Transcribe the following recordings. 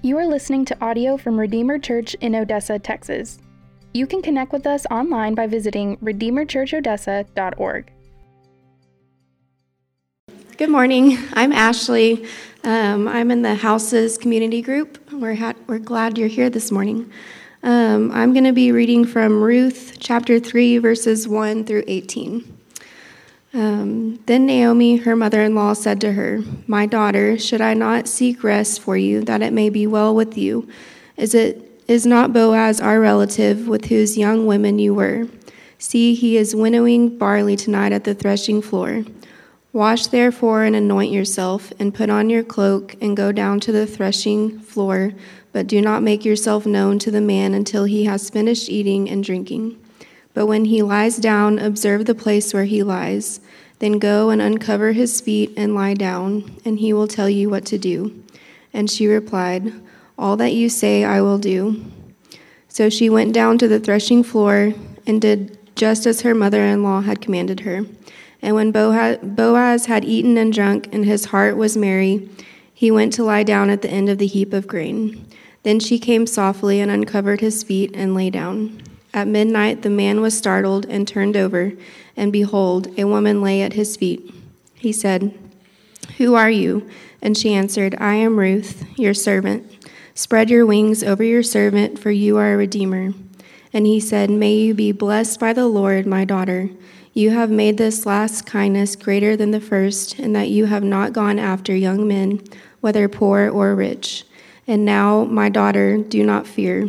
You are listening to audio from Redeemer Church in Odessa, Texas. You can connect with us online by visiting redeemerchurchodessa.org. Good morning. I'm Ashley. Um, I'm in the Houses community group. We're, ha- we're glad you're here this morning. Um, I'm going to be reading from Ruth chapter 3, verses 1 through 18. Um, then Naomi, her mother in law, said to her, My daughter, should I not seek rest for you, that it may be well with you? Is it is not Boaz our relative, with whose young women you were? See, he is winnowing barley tonight at the threshing floor. Wash therefore and anoint yourself, and put on your cloak, and go down to the threshing floor, but do not make yourself known to the man until he has finished eating and drinking. But when he lies down, observe the place where he lies. Then go and uncover his feet and lie down, and he will tell you what to do. And she replied, All that you say I will do. So she went down to the threshing floor and did just as her mother in law had commanded her. And when Boaz had eaten and drunk, and his heart was merry, he went to lie down at the end of the heap of grain. Then she came softly and uncovered his feet and lay down. At midnight, the man was startled and turned over, and behold, a woman lay at his feet. He said, Who are you? And she answered, I am Ruth, your servant. Spread your wings over your servant, for you are a redeemer. And he said, May you be blessed by the Lord, my daughter. You have made this last kindness greater than the first, in that you have not gone after young men, whether poor or rich. And now, my daughter, do not fear.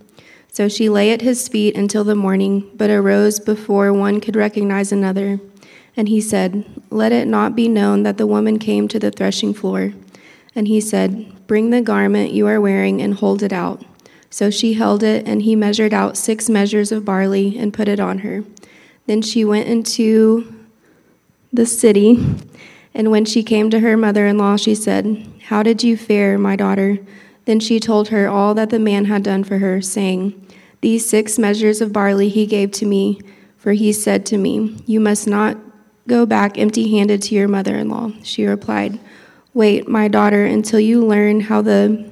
So she lay at his feet until the morning, but arose before one could recognize another. And he said, Let it not be known that the woman came to the threshing floor. And he said, Bring the garment you are wearing and hold it out. So she held it, and he measured out six measures of barley and put it on her. Then she went into the city, and when she came to her mother in law, she said, How did you fare, my daughter? Then she told her all that the man had done for her, saying, These six measures of barley he gave to me, for he said to me, You must not go back empty handed to your mother in law. She replied, Wait, my daughter, until you learn how the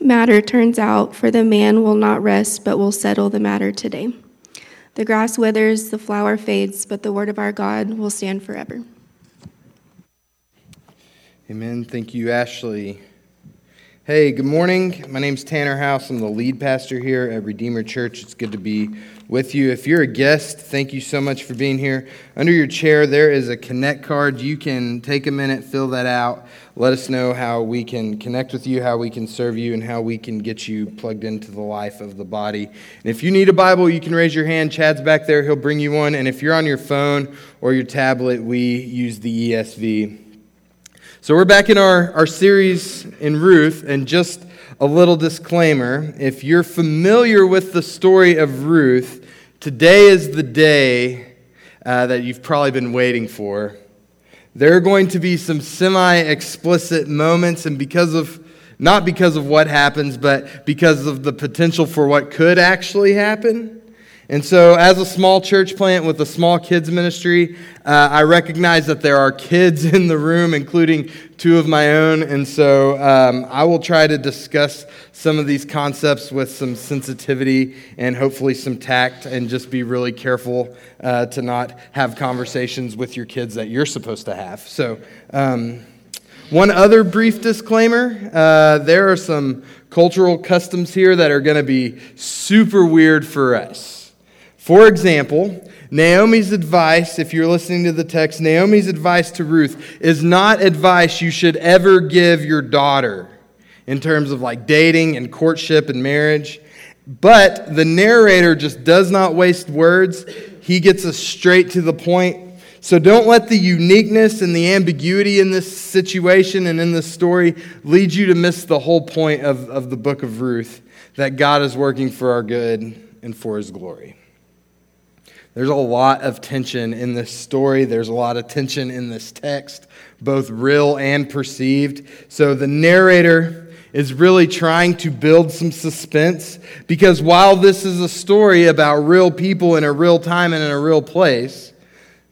matter turns out, for the man will not rest, but will settle the matter today. The grass withers, the flower fades, but the word of our God will stand forever. Amen. Thank you, Ashley. Hey, good morning. My name's Tanner House. I'm the lead pastor here at Redeemer Church. It's good to be with you. If you're a guest, thank you so much for being here. Under your chair, there is a connect card. You can take a minute, fill that out. Let us know how we can connect with you, how we can serve you, and how we can get you plugged into the life of the body. And if you need a Bible, you can raise your hand. Chad's back there, he'll bring you one. And if you're on your phone or your tablet, we use the ESV. So we're back in our, our series in Ruth, and just a little disclaimer if you're familiar with the story of Ruth, today is the day uh, that you've probably been waiting for. There are going to be some semi explicit moments, and because of not because of what happens, but because of the potential for what could actually happen. And so, as a small church plant with a small kids ministry, uh, I recognize that there are kids in the room, including two of my own. And so, um, I will try to discuss some of these concepts with some sensitivity and hopefully some tact, and just be really careful uh, to not have conversations with your kids that you're supposed to have. So, um, one other brief disclaimer uh, there are some cultural customs here that are going to be super weird for us. For example, Naomi's advice, if you're listening to the text, Naomi's advice to Ruth is not advice you should ever give your daughter in terms of like dating and courtship and marriage. But the narrator just does not waste words. He gets us straight to the point. So don't let the uniqueness and the ambiguity in this situation and in this story lead you to miss the whole point of, of the book of Ruth that God is working for our good and for his glory. There's a lot of tension in this story. There's a lot of tension in this text, both real and perceived. So the narrator is really trying to build some suspense because while this is a story about real people in a real time and in a real place,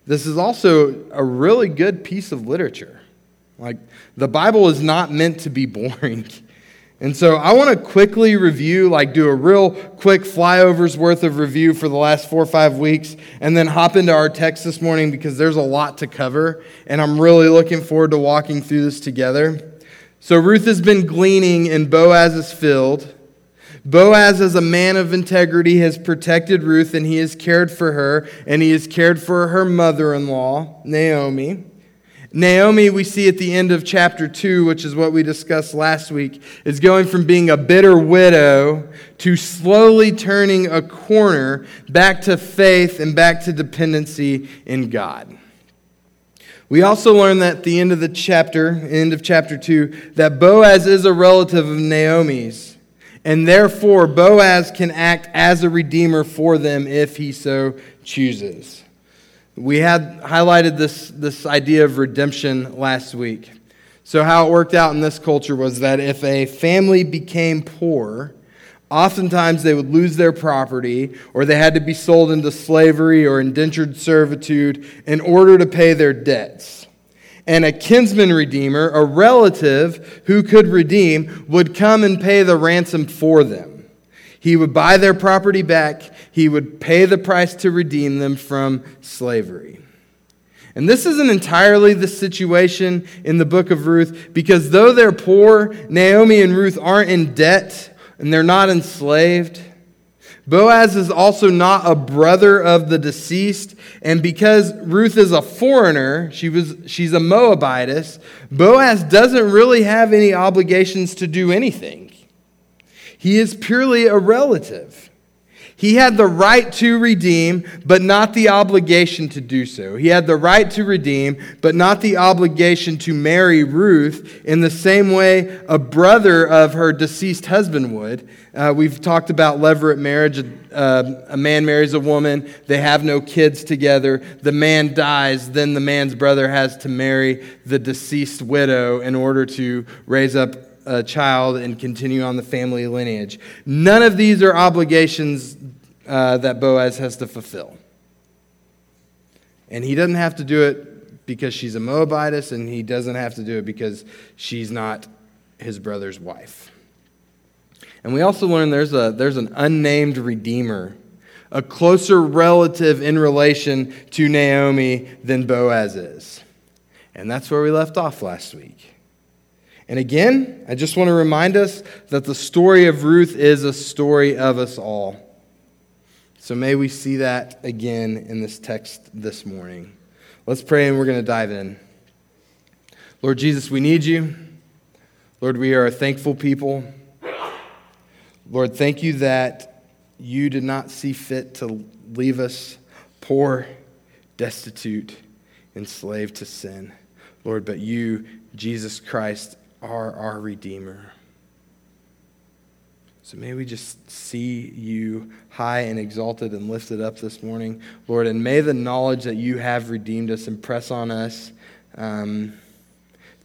this is also a really good piece of literature. Like, the Bible is not meant to be boring. And so I want to quickly review, like do a real quick flyovers worth of review for the last four or five weeks, and then hop into our text this morning because there's a lot to cover, and I'm really looking forward to walking through this together. So Ruth has been gleaning in Boaz's field. Boaz, as a man of integrity, has protected Ruth, and he has cared for her, and he has cared for her mother in law, Naomi. Naomi, we see at the end of chapter 2, which is what we discussed last week, is going from being a bitter widow to slowly turning a corner back to faith and back to dependency in God. We also learn that at the end of the chapter, end of chapter 2, that Boaz is a relative of Naomi's, and therefore Boaz can act as a redeemer for them if he so chooses. We had highlighted this, this idea of redemption last week. So, how it worked out in this culture was that if a family became poor, oftentimes they would lose their property or they had to be sold into slavery or indentured servitude in order to pay their debts. And a kinsman redeemer, a relative who could redeem, would come and pay the ransom for them. He would buy their property back, he would pay the price to redeem them from slavery. And this isn't entirely the situation in the book of Ruth because though they're poor, Naomi and Ruth aren't in debt and they're not enslaved. Boaz is also not a brother of the deceased, and because Ruth is a foreigner, she was, she's a Moabitess, Boaz doesn't really have any obligations to do anything. He is purely a relative. He had the right to redeem, but not the obligation to do so. He had the right to redeem, but not the obligation to marry Ruth in the same way a brother of her deceased husband would. Uh, we've talked about levirate marriage. Uh, a man marries a woman, they have no kids together. The man dies, then the man's brother has to marry the deceased widow in order to raise up a child and continue on the family lineage. None of these are obligations uh, that Boaz has to fulfill. And he doesn't have to do it because she's a Moabitess, and he doesn't have to do it because she's not his brother's wife. And we also learn there's, a, there's an unnamed redeemer, a closer relative in relation to Naomi than Boaz is. And that's where we left off last week. And again, I just want to remind us that the story of Ruth is a story of us all. So may we see that again in this text this morning. Let's pray and we're going to dive in. Lord Jesus, we need you. Lord, we are a thankful people. Lord, thank you that you did not see fit to leave us poor, destitute, enslaved to sin. Lord, but you, Jesus Christ, are our Redeemer. So may we just see you high and exalted and lifted up this morning, Lord, and may the knowledge that you have redeemed us impress on us um,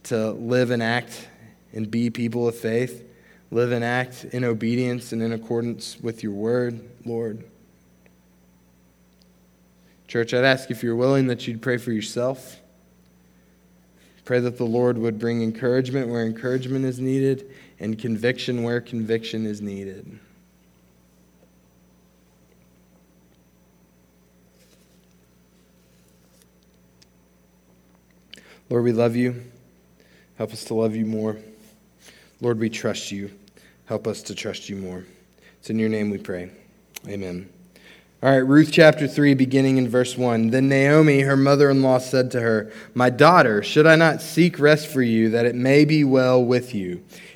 to live and act and be people of faith, live and act in obedience and in accordance with your word, Lord. Church, I'd ask if you're willing that you'd pray for yourself. Pray that the Lord would bring encouragement where encouragement is needed and conviction where conviction is needed. Lord, we love you. Help us to love you more. Lord, we trust you. Help us to trust you more. It's in your name we pray. Amen. All right, Ruth chapter 3, beginning in verse 1. Then Naomi, her mother in law, said to her, My daughter, should I not seek rest for you, that it may be well with you?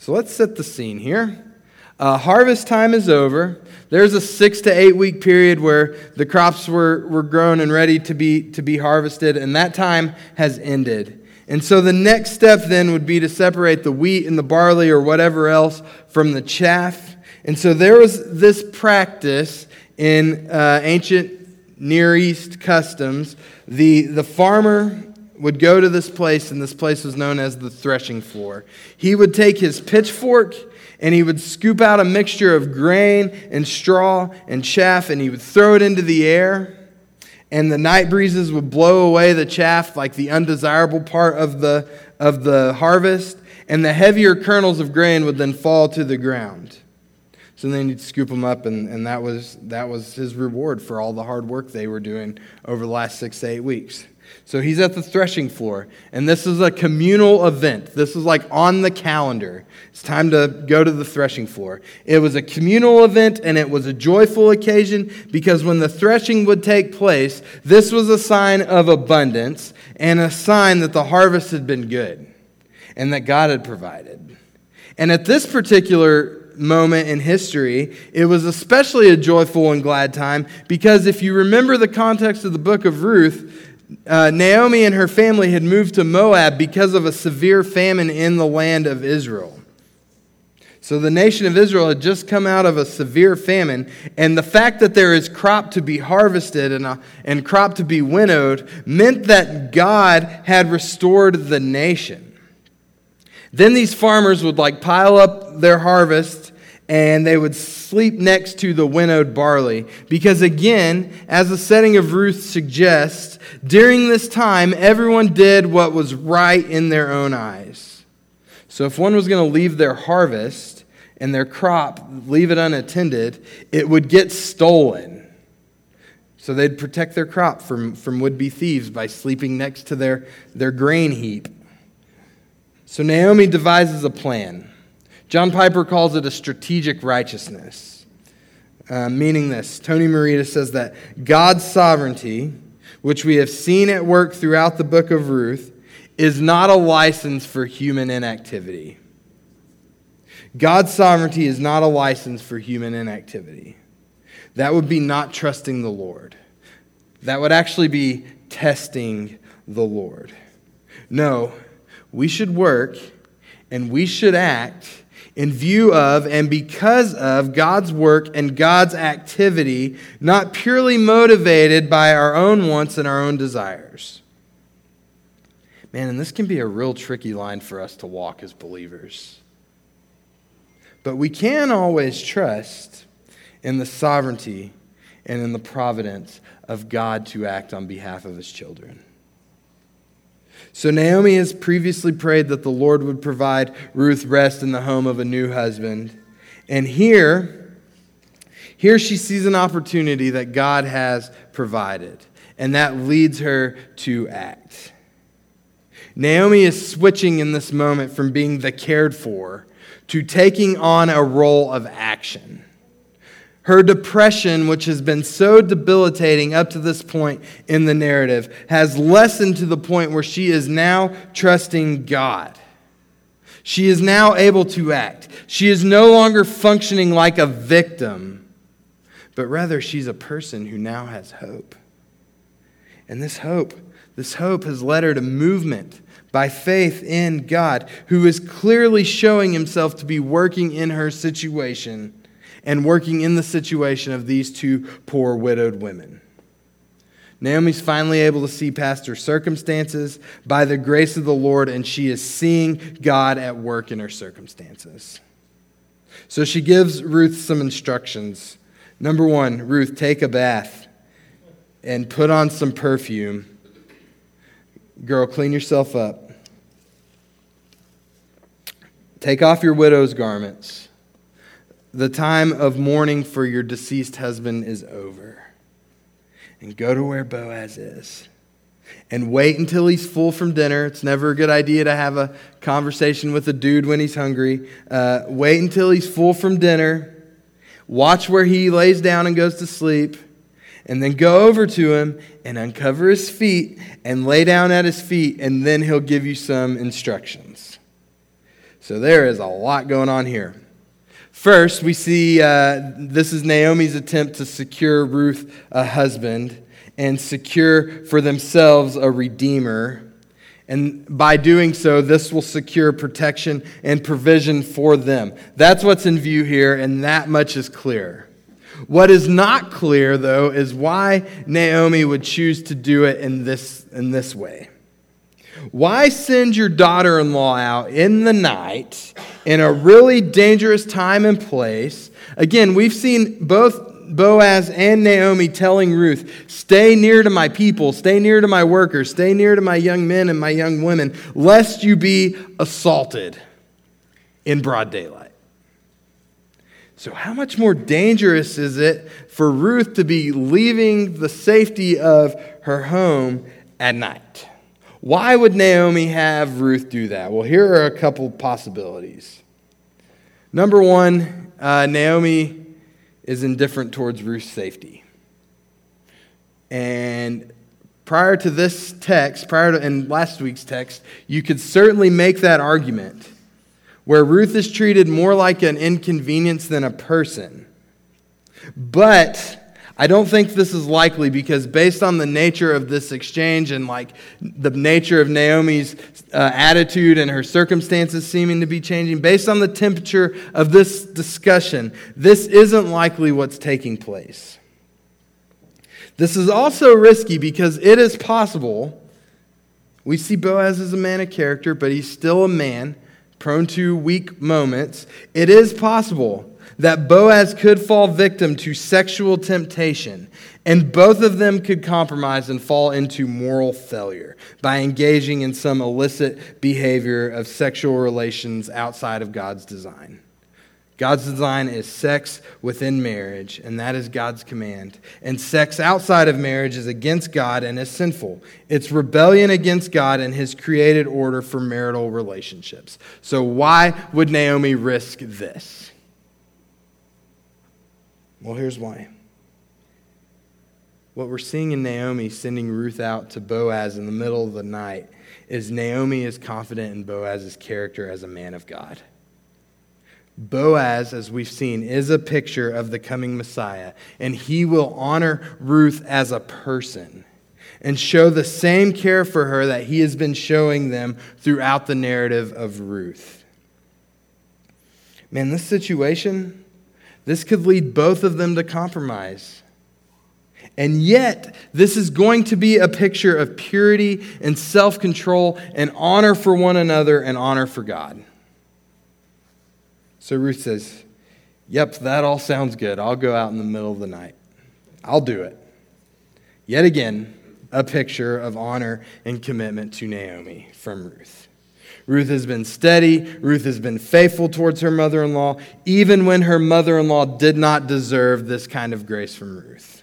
So let's set the scene here. Uh, harvest time is over. There's a six to eight week period where the crops were, were grown and ready to be, to be harvested, and that time has ended. And so the next step then would be to separate the wheat and the barley or whatever else from the chaff. And so there was this practice in uh, ancient Near East customs. The, the farmer would go to this place, and this place was known as the threshing floor. He would take his pitchfork and he would scoop out a mixture of grain and straw and chaff and he would throw it into the air. And the night breezes would blow away the chaff, like the undesirable part of the, of the harvest. And the heavier kernels of grain would then fall to the ground. So then he'd scoop them up, and, and that, was, that was his reward for all the hard work they were doing over the last six to eight weeks. So he's at the threshing floor, and this is a communal event. This is like on the calendar. It's time to go to the threshing floor. It was a communal event, and it was a joyful occasion because when the threshing would take place, this was a sign of abundance and a sign that the harvest had been good and that God had provided. And at this particular moment in history, it was especially a joyful and glad time because if you remember the context of the book of Ruth, uh, Naomi and her family had moved to Moab because of a severe famine in the land of Israel. So the nation of Israel had just come out of a severe famine, and the fact that there is crop to be harvested and, a, uh, and crop to be winnowed meant that God had restored the nation. Then these farmers would like pile up their harvest and they would sleep next to the winnowed barley. Because again, as the setting of Ruth suggests, during this time, everyone did what was right in their own eyes. So if one was going to leave their harvest and their crop, leave it unattended, it would get stolen. So they'd protect their crop from, from would be thieves by sleeping next to their, their grain heap. So Naomi devises a plan. John Piper calls it a strategic righteousness, uh, meaning this. Tony Merida says that God's sovereignty, which we have seen at work throughout the book of Ruth, is not a license for human inactivity. God's sovereignty is not a license for human inactivity. That would be not trusting the Lord. That would actually be testing the Lord. No, we should work and we should act in view of and because of God's work and God's activity, not purely motivated by our own wants and our own desires. Man, and this can be a real tricky line for us to walk as believers. But we can always trust in the sovereignty and in the providence of God to act on behalf of his children. So Naomi has previously prayed that the Lord would provide Ruth rest in the home of a new husband. And here, here she sees an opportunity that God has provided, and that leads her to act. Naomi is switching in this moment from being the cared for to taking on a role of action. Her depression, which has been so debilitating up to this point in the narrative, has lessened to the point where she is now trusting God. She is now able to act. She is no longer functioning like a victim, but rather she's a person who now has hope. And this hope, this hope has led her to movement by faith in God, who is clearly showing himself to be working in her situation and working in the situation of these two poor widowed women. Naomi's finally able to see past her circumstances by the grace of the Lord, and she is seeing God at work in her circumstances. So she gives Ruth some instructions. Number one, Ruth, take a bath and put on some perfume. Girl, clean yourself up. Take off your widow's garments the time of mourning for your deceased husband is over. And go to where Boaz is. And wait until he's full from dinner. It's never a good idea to have a conversation with a dude when he's hungry. Uh, wait until he's full from dinner. watch where he lays down and goes to sleep, and then go over to him and uncover his feet and lay down at his feet, and then he'll give you some instructions. So there is a lot going on here. First, we see uh, this is Naomi's attempt to secure Ruth a husband and secure for themselves a redeemer. And by doing so, this will secure protection and provision for them. That's what's in view here, and that much is clear. What is not clear, though, is why Naomi would choose to do it in this, in this way. Why send your daughter in law out in the night in a really dangerous time and place? Again, we've seen both Boaz and Naomi telling Ruth, Stay near to my people, stay near to my workers, stay near to my young men and my young women, lest you be assaulted in broad daylight. So, how much more dangerous is it for Ruth to be leaving the safety of her home at night? Why would Naomi have Ruth do that? Well, here are a couple possibilities. Number one, uh, Naomi is indifferent towards Ruth's safety. And prior to this text, prior to in last week's text, you could certainly make that argument where Ruth is treated more like an inconvenience than a person. But I don't think this is likely because, based on the nature of this exchange and like the nature of Naomi's uh, attitude and her circumstances seeming to be changing, based on the temperature of this discussion, this isn't likely what's taking place. This is also risky because it is possible. We see Boaz as a man of character, but he's still a man prone to weak moments. It is possible that Boaz could fall victim to sexual temptation, and both of them could compromise and fall into moral failure by engaging in some illicit behavior of sexual relations outside of God's design. God's design is sex within marriage, and that is God's command. And sex outside of marriage is against God and is sinful. It's rebellion against God and his created order for marital relationships. So, why would Naomi risk this? Well, here's why. What we're seeing in Naomi sending Ruth out to Boaz in the middle of the night is Naomi is confident in Boaz's character as a man of God. Boaz, as we've seen, is a picture of the coming Messiah, and he will honor Ruth as a person and show the same care for her that he has been showing them throughout the narrative of Ruth. Man, this situation this could lead both of them to compromise. And yet, this is going to be a picture of purity and self control and honor for one another and honor for God. So Ruth says, Yep, that all sounds good. I'll go out in the middle of the night. I'll do it. Yet again, a picture of honor and commitment to Naomi from Ruth. Ruth has been steady. Ruth has been faithful towards her mother in law, even when her mother in law did not deserve this kind of grace from Ruth.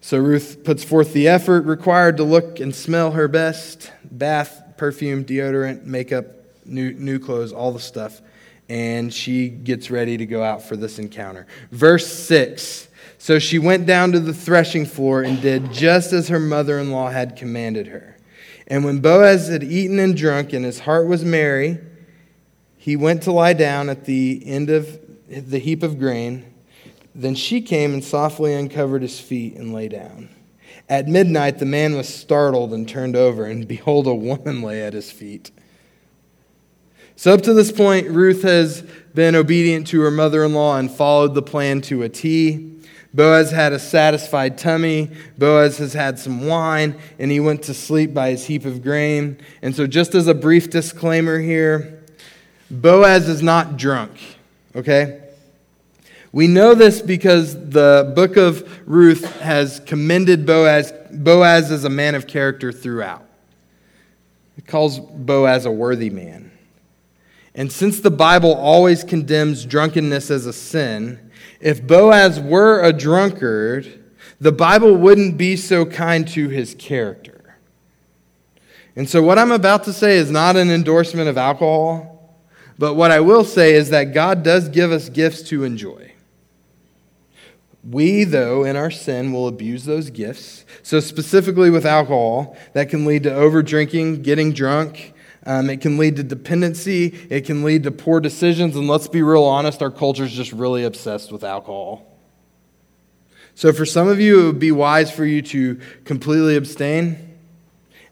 So Ruth puts forth the effort required to look and smell her best bath, perfume, deodorant, makeup, new, new clothes, all the stuff. And she gets ready to go out for this encounter. Verse 6 So she went down to the threshing floor and did just as her mother in law had commanded her. And when Boaz had eaten and drunk, and his heart was merry, he went to lie down at the end of the heap of grain. Then she came and softly uncovered his feet and lay down. At midnight, the man was startled and turned over, and behold, a woman lay at his feet. So, up to this point, Ruth has been obedient to her mother in law and followed the plan to a T. Boaz had a satisfied tummy. Boaz has had some wine, and he went to sleep by his heap of grain. And so, just as a brief disclaimer here, Boaz is not drunk, okay? We know this because the book of Ruth has commended Boaz, Boaz as a man of character throughout. It calls Boaz a worthy man. And since the Bible always condemns drunkenness as a sin, if Boaz were a drunkard, the Bible wouldn't be so kind to his character. And so, what I'm about to say is not an endorsement of alcohol, but what I will say is that God does give us gifts to enjoy. We, though, in our sin, will abuse those gifts. So, specifically with alcohol, that can lead to over drinking, getting drunk. Um, it can lead to dependency. It can lead to poor decisions. And let's be real honest, our culture is just really obsessed with alcohol. So, for some of you, it would be wise for you to completely abstain.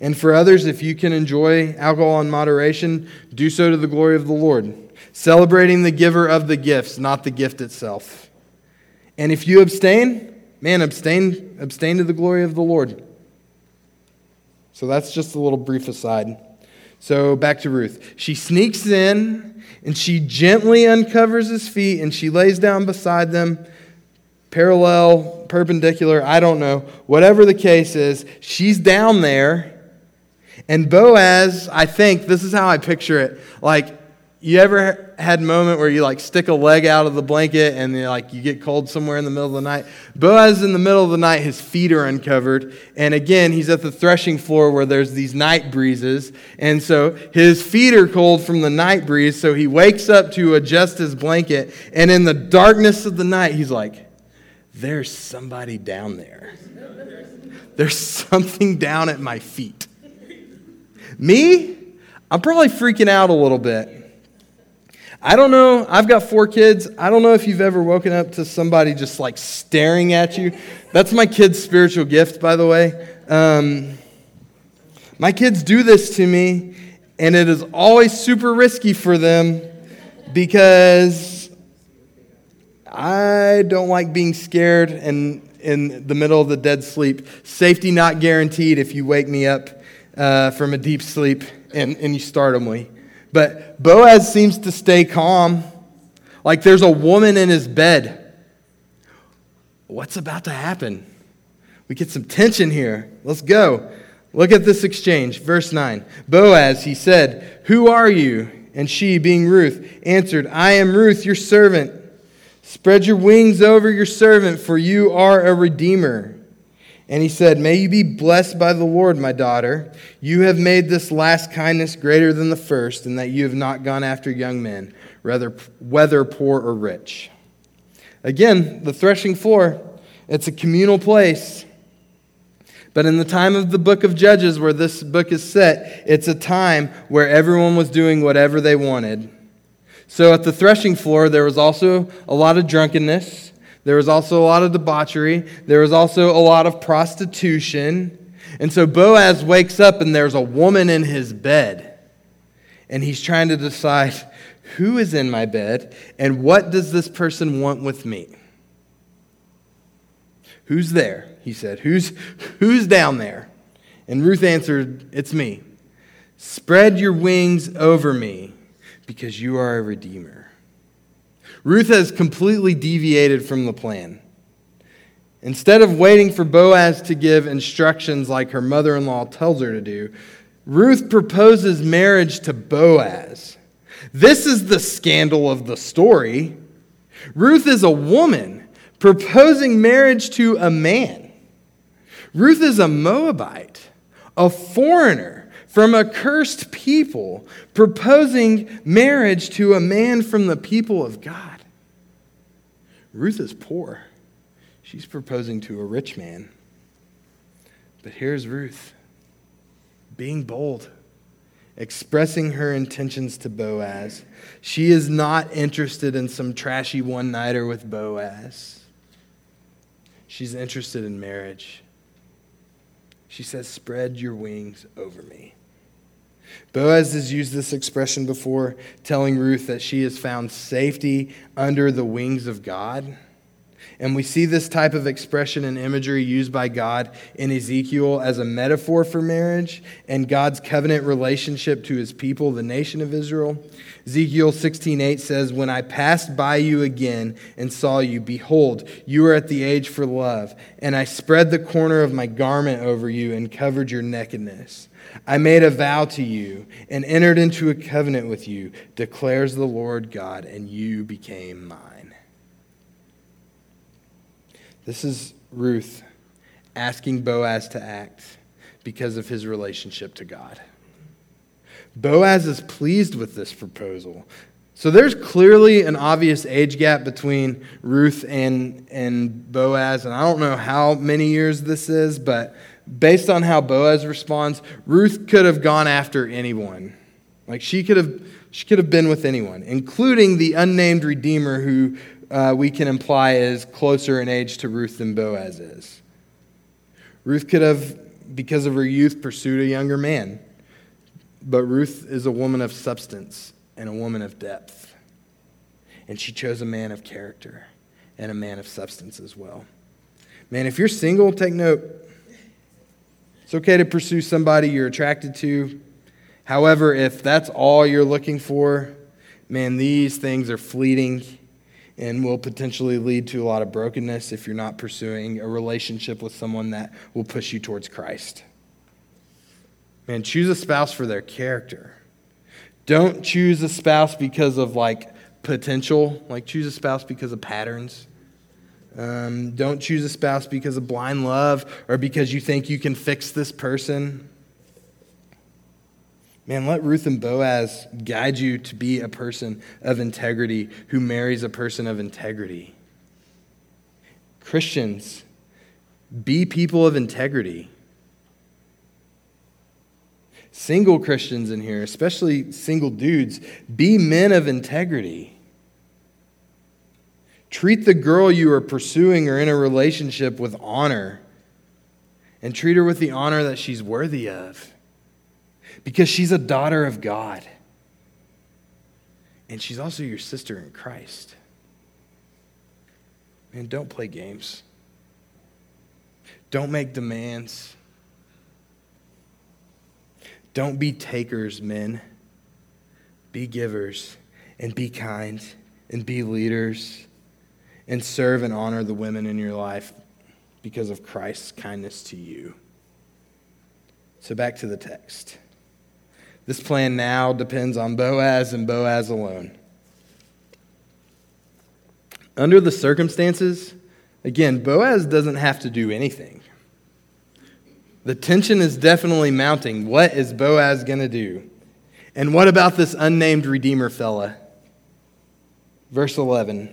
And for others, if you can enjoy alcohol in moderation, do so to the glory of the Lord, celebrating the giver of the gifts, not the gift itself. And if you abstain, man, abstain, abstain to the glory of the Lord. So that's just a little brief aside. So back to Ruth. She sneaks in and she gently uncovers his feet and she lays down beside them, parallel, perpendicular, I don't know. Whatever the case is, she's down there. And Boaz, I think, this is how I picture it. Like, you ever had a moment where you like stick a leg out of the blanket and like you get cold somewhere in the middle of the night? Boaz in the middle of the night, his feet are uncovered, and again he's at the threshing floor where there's these night breezes, and so his feet are cold from the night breeze. So he wakes up to adjust his blanket, and in the darkness of the night, he's like, "There's somebody down there. There's something down at my feet." Me, I'm probably freaking out a little bit. I don't know. I've got four kids. I don't know if you've ever woken up to somebody just like staring at you. That's my kid's spiritual gift, by the way. Um, my kids do this to me, and it is always super risky for them because I don't like being scared and in the middle of the dead sleep. Safety not guaranteed if you wake me up uh, from a deep sleep and, and you startle me. But Boaz seems to stay calm, like there's a woman in his bed. What's about to happen? We get some tension here. Let's go. Look at this exchange. Verse 9. Boaz, he said, Who are you? And she, being Ruth, answered, I am Ruth, your servant. Spread your wings over your servant, for you are a redeemer. And he said, May you be blessed by the Lord, my daughter. You have made this last kindness greater than the first, and that you have not gone after young men, rather, whether poor or rich. Again, the threshing floor, it's a communal place. But in the time of the book of Judges, where this book is set, it's a time where everyone was doing whatever they wanted. So at the threshing floor, there was also a lot of drunkenness. There was also a lot of debauchery. There was also a lot of prostitution. And so Boaz wakes up and there's a woman in his bed. And he's trying to decide who is in my bed and what does this person want with me? Who's there? He said. Who's, who's down there? And Ruth answered, It's me. Spread your wings over me because you are a redeemer. Ruth has completely deviated from the plan. Instead of waiting for Boaz to give instructions like her mother in law tells her to do, Ruth proposes marriage to Boaz. This is the scandal of the story. Ruth is a woman proposing marriage to a man. Ruth is a Moabite, a foreigner from a cursed people, proposing marriage to a man from the people of God. Ruth is poor. She's proposing to a rich man. But here's Ruth being bold, expressing her intentions to Boaz. She is not interested in some trashy one nighter with Boaz. She's interested in marriage. She says, Spread your wings over me. Boaz has used this expression before, telling Ruth that she has found safety under the wings of God. And we see this type of expression and imagery used by God in Ezekiel as a metaphor for marriage and God's covenant relationship to his people, the nation of Israel. Ezekiel 16:8 says, "When I passed by you again and saw you, behold, you were at the age for love, and I spread the corner of my garment over you and covered your nakedness." I made a vow to you and entered into a covenant with you, declares the Lord God, and you became mine. This is Ruth asking Boaz to act because of his relationship to God. Boaz is pleased with this proposal. So there's clearly an obvious age gap between Ruth and, and Boaz, and I don't know how many years this is, but based on how Boaz responds, Ruth could have gone after anyone. Like she could have, she could have been with anyone, including the unnamed Redeemer who uh, we can imply is closer in age to Ruth than Boaz is. Ruth could have, because of her youth, pursued a younger man. But Ruth is a woman of substance and a woman of depth. And she chose a man of character and a man of substance as well. Man, if you're single, take note. It's okay to pursue somebody you're attracted to. However, if that's all you're looking for, man, these things are fleeting and will potentially lead to a lot of brokenness if you're not pursuing a relationship with someone that will push you towards Christ. Man, choose a spouse for their character. Don't choose a spouse because of like potential, like choose a spouse because of patterns. Um, don't choose a spouse because of blind love or because you think you can fix this person. Man, let Ruth and Boaz guide you to be a person of integrity who marries a person of integrity. Christians, be people of integrity. Single Christians in here, especially single dudes, be men of integrity. Treat the girl you are pursuing or in a relationship with honor, and treat her with the honor that she's worthy of. Because she's a daughter of God. And she's also your sister in Christ. And don't play games. Don't make demands. Don't be takers, men. Be givers and be kind and be leaders and serve and honor the women in your life because of Christ's kindness to you. So back to the text. This plan now depends on Boaz and Boaz alone. Under the circumstances, again, Boaz doesn't have to do anything. The tension is definitely mounting. What is Boaz going to do? And what about this unnamed Redeemer fella? Verse 11.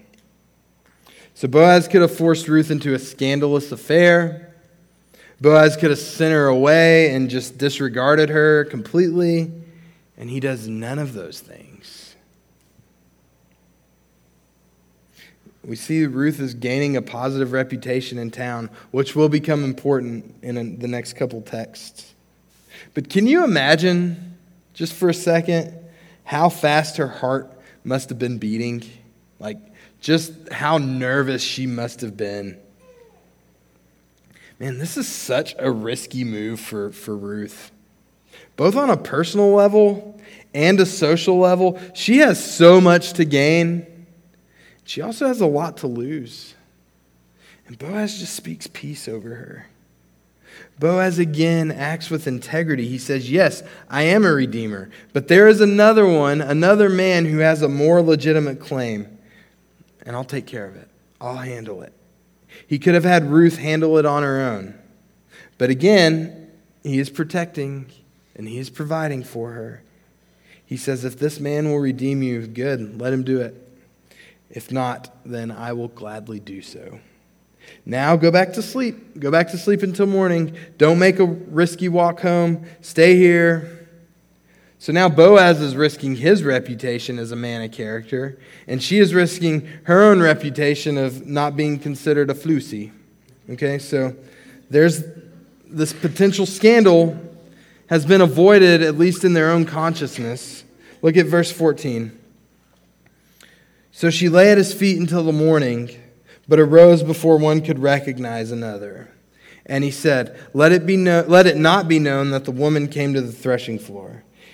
So Boaz could have forced Ruth into a scandalous affair. Boaz could have sent her away and just disregarded her completely. And he does none of those things. We see Ruth is gaining a positive reputation in town, which will become important in the next couple texts. But can you imagine, just for a second, how fast her heart must have been beating? Like, just how nervous she must have been. Man, this is such a risky move for, for Ruth. Both on a personal level and a social level, she has so much to gain. She also has a lot to lose. And Boaz just speaks peace over her. Boaz again acts with integrity. He says, Yes, I am a redeemer, but there is another one, another man who has a more legitimate claim, and I'll take care of it. I'll handle it. He could have had Ruth handle it on her own. But again, he is protecting and he is providing for her. He says, If this man will redeem you, good, let him do it. If not, then I will gladly do so. Now go back to sleep. Go back to sleep until morning. Don't make a risky walk home. Stay here. So now Boaz is risking his reputation as a man of character, and she is risking her own reputation of not being considered a flusy. Okay, so there's this potential scandal has been avoided, at least in their own consciousness. Look at verse 14. So she lay at his feet until the morning but arose before one could recognize another. And he said, let it, be no- let it not be known that the woman came to the threshing floor.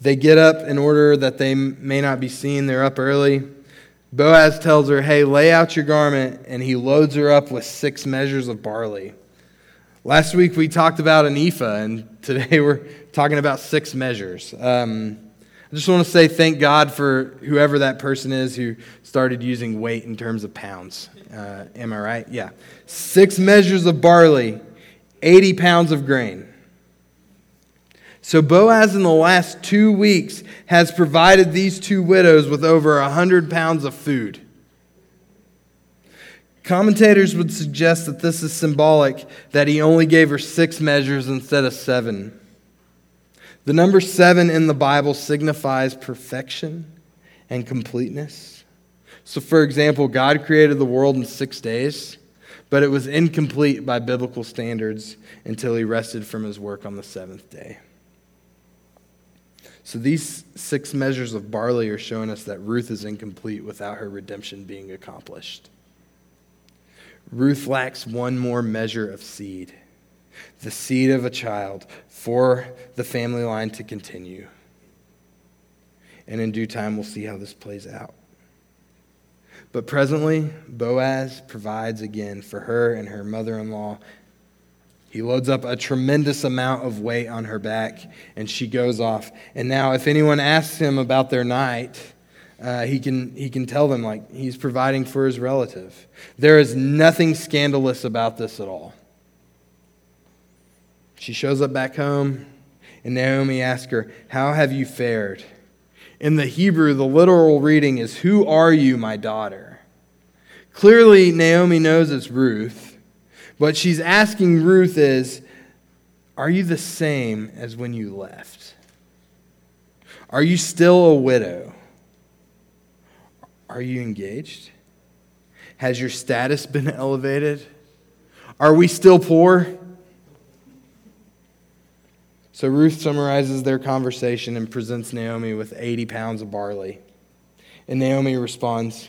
They get up in order that they may not be seen. They're up early. Boaz tells her, Hey, lay out your garment, and he loads her up with six measures of barley. Last week we talked about an ephah, and today we're talking about six measures. Um, I just want to say thank God for whoever that person is who started using weight in terms of pounds. Uh, am I right? Yeah. Six measures of barley, 80 pounds of grain. So Boaz, in the last two weeks, has provided these two widows with over 100 pounds of food. Commentators would suggest that this is symbolic that he only gave her six measures instead of seven. The number seven in the Bible signifies perfection and completeness. So, for example, God created the world in six days, but it was incomplete by biblical standards until he rested from his work on the seventh day. So these six measures of barley are showing us that Ruth is incomplete without her redemption being accomplished. Ruth lacks one more measure of seed, the seed of a child, for the family line to continue. And in due time, we'll see how this plays out. But presently, Boaz provides again for her and her mother in law he loads up a tremendous amount of weight on her back, and she goes off. And now, if anyone asks him about their night, uh, he, can, he can tell them, like, he's providing for his relative. There is nothing scandalous about this at all. She shows up back home, and Naomi asks her, How have you fared? In the Hebrew, the literal reading is, Who are you, my daughter? Clearly, Naomi knows it's Ruth. What she's asking Ruth is Are you the same as when you left? Are you still a widow? Are you engaged? Has your status been elevated? Are we still poor? So Ruth summarizes their conversation and presents Naomi with 80 pounds of barley. And Naomi responds,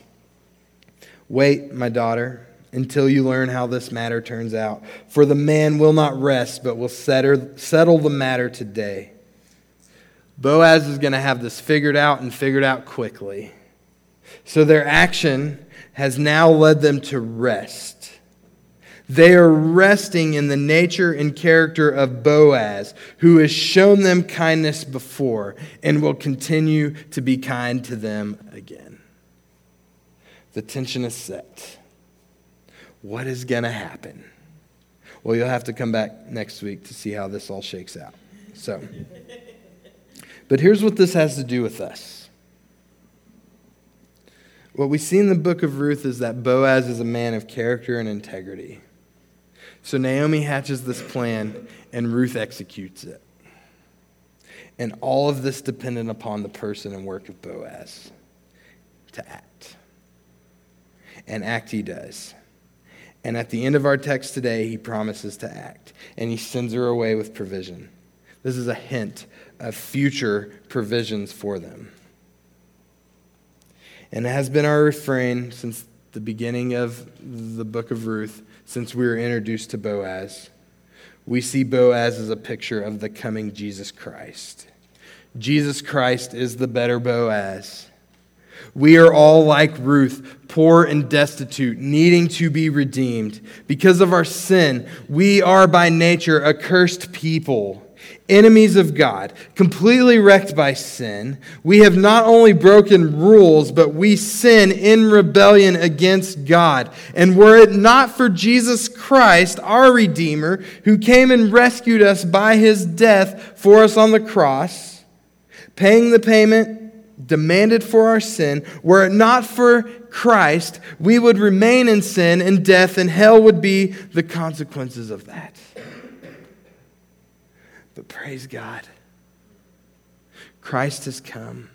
Wait, my daughter until you learn how this matter turns out. For the man will not rest, but will settle the matter today. Boaz is going to have this figured out and figured out quickly. So their action has now led them to rest. They are resting in the nature and character of Boaz, who has shown them kindness before and will continue to be kind to them again. The tension is set. What is going to happen? Well, you'll have to come back next week to see how this all shakes out. So, but here's what this has to do with us. What we see in the book of Ruth is that Boaz is a man of character and integrity. So Naomi hatches this plan, and Ruth executes it. And all of this dependent upon the person and work of Boaz to act. And act he does. And at the end of our text today, he promises to act, and he sends her away with provision. This is a hint of future provisions for them. And it has been our refrain since the beginning of the book of Ruth, since we were introduced to Boaz. We see Boaz as a picture of the coming Jesus Christ. Jesus Christ is the better Boaz. We are all like Ruth, poor and destitute, needing to be redeemed. Because of our sin, we are by nature accursed people, enemies of God, completely wrecked by sin. We have not only broken rules, but we sin in rebellion against God. And were it not for Jesus Christ, our Redeemer, who came and rescued us by his death for us on the cross, paying the payment demanded for our sin, were it not for Christ, we would remain in sin and death, and hell would be the consequences of that. But praise God, Christ has come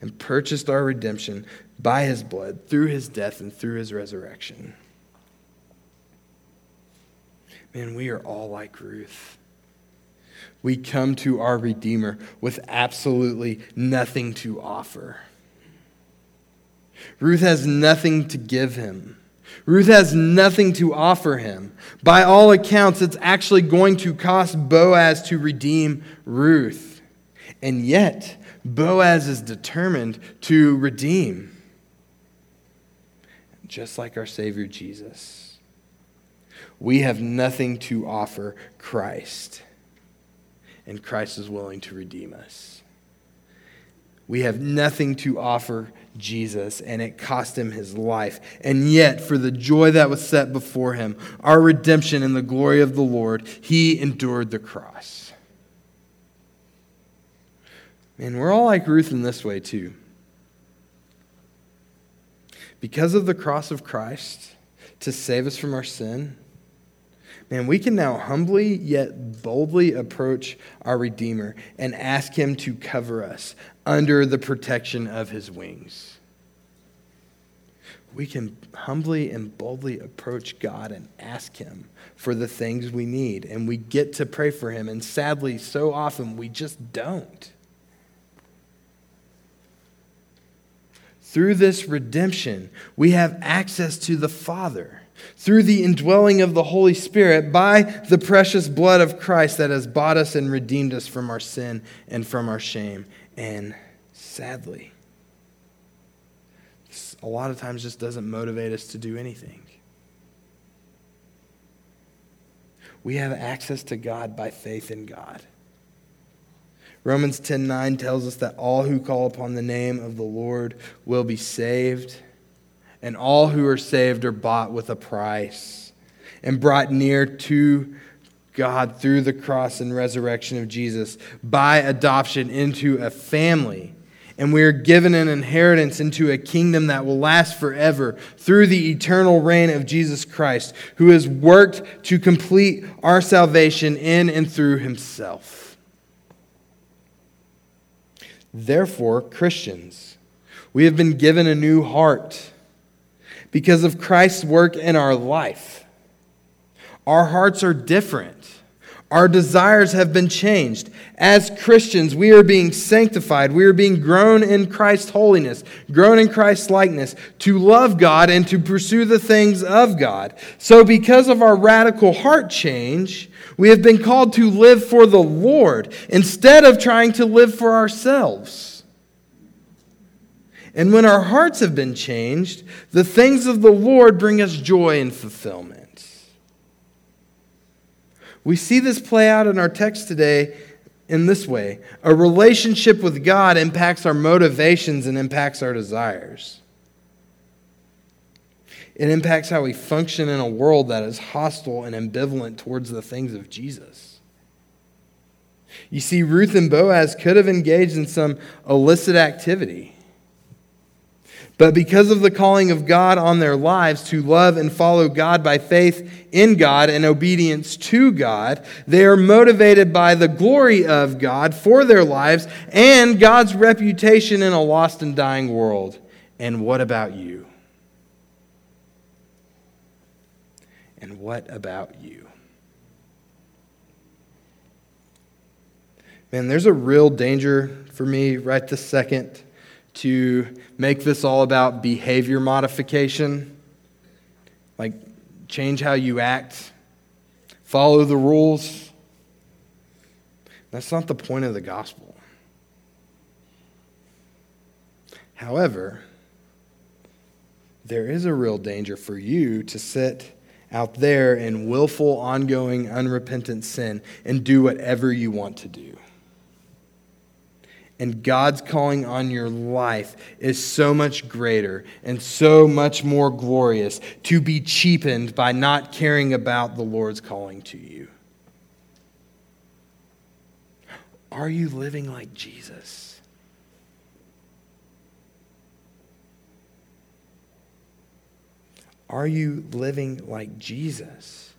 and purchased our redemption by his blood, through his death, and through his resurrection. Man, we are all like Ruth. We come to our Redeemer with absolutely nothing to offer. Ruth has nothing to give him. Ruth has nothing to offer him. By all accounts, it's actually going to cost Boaz to redeem Ruth. And yet, Boaz is determined to redeem, just like our Savior Jesus. We have nothing to offer Christ, and Christ is willing to redeem us. We have nothing to offer Jesus, and it cost him his life. And yet, for the joy that was set before him, our redemption and the glory of the Lord, he endured the cross. And we're all like Ruth in this way, too. Because of the cross of Christ to save us from our sin, man, we can now humbly yet boldly approach our Redeemer and ask Him to cover us under the protection of His wings. We can humbly and boldly approach God and ask Him for the things we need, and we get to pray for Him, and sadly, so often we just don't. Through this redemption, we have access to the Father through the indwelling of the Holy Spirit by the precious blood of Christ that has bought us and redeemed us from our sin and from our shame. And sadly, a lot of times just doesn't motivate us to do anything. We have access to God by faith in God. Romans 10:9 tells us that all who call upon the name of the Lord will be saved, and all who are saved are bought with a price and brought near to God through the cross and resurrection of Jesus by adoption into a family. And we are given an inheritance into a kingdom that will last forever through the eternal reign of Jesus Christ, who has worked to complete our salvation in and through himself. Therefore, Christians, we have been given a new heart because of Christ's work in our life. Our hearts are different. Our desires have been changed. As Christians, we are being sanctified. We are being grown in Christ's holiness, grown in Christ's likeness, to love God and to pursue the things of God. So, because of our radical heart change, we have been called to live for the Lord instead of trying to live for ourselves. And when our hearts have been changed, the things of the Lord bring us joy and fulfillment. We see this play out in our text today in this way a relationship with God impacts our motivations and impacts our desires. It impacts how we function in a world that is hostile and ambivalent towards the things of Jesus. You see, Ruth and Boaz could have engaged in some illicit activity. But because of the calling of God on their lives to love and follow God by faith in God and obedience to God, they are motivated by the glory of God for their lives and God's reputation in a lost and dying world. And what about you? And what about you? Man, there's a real danger for me right this second to make this all about behavior modification. Like, change how you act, follow the rules. That's not the point of the gospel. However, there is a real danger for you to sit out there in willful, ongoing, unrepentant sin and do whatever you want to do. And God's calling on your life is so much greater and so much more glorious to be cheapened by not caring about the Lord's calling to you. Are you living like Jesus? Are you living like Jesus?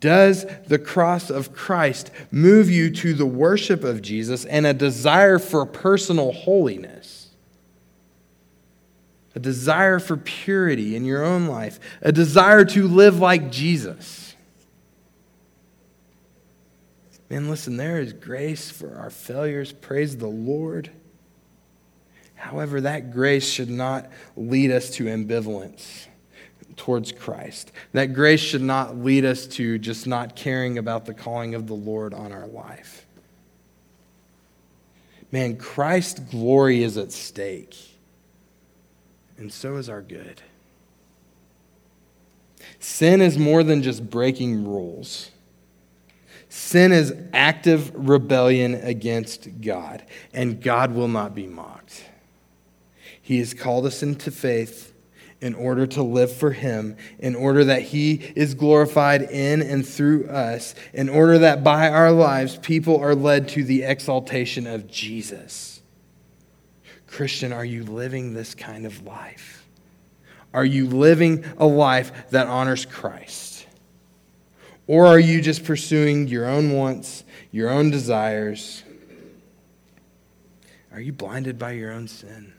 Does the cross of Christ move you to the worship of Jesus and a desire for personal holiness? A desire for purity in your own life, a desire to live like Jesus. Man, listen, there is grace for our failures. Praise the Lord. However, that grace should not lead us to ambivalence towards Christ. That grace should not lead us to just not caring about the calling of the Lord on our life. Man, Christ's glory is at stake, and so is our good. Sin is more than just breaking rules. Sin is active rebellion against God, and God will not be mocked. He has called us into faith in order to live for Him, in order that He is glorified in and through us, in order that by our lives people are led to the exaltation of Jesus. Christian, are you living this kind of life? Are you living a life that honors Christ? Or are you just pursuing your own wants, your own desires? Are you blinded by your own sin?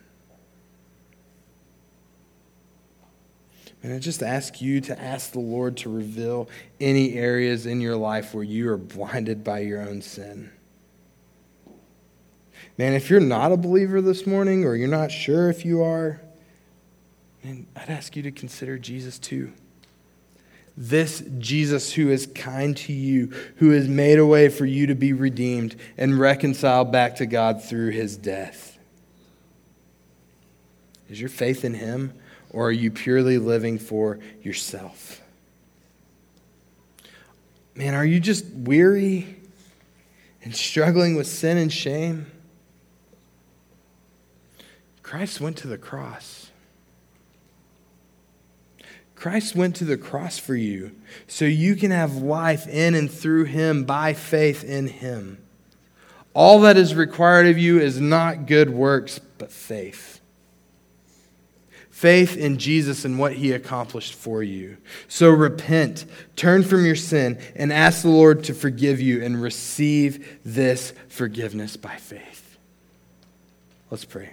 And I just ask you to ask the Lord to reveal any areas in your life where you are blinded by your own sin. Man, if you're not a believer this morning or you're not sure if you are, man, I'd ask you to consider Jesus too. This Jesus who is kind to you, who has made a way for you to be redeemed and reconciled back to God through his death. Is your faith in him? Or are you purely living for yourself? Man, are you just weary and struggling with sin and shame? Christ went to the cross. Christ went to the cross for you so you can have life in and through him by faith in him. All that is required of you is not good works, but faith faith in Jesus and what he accomplished for you. So repent, turn from your sin, and ask the Lord to forgive you and receive this forgiveness by faith. Let's pray.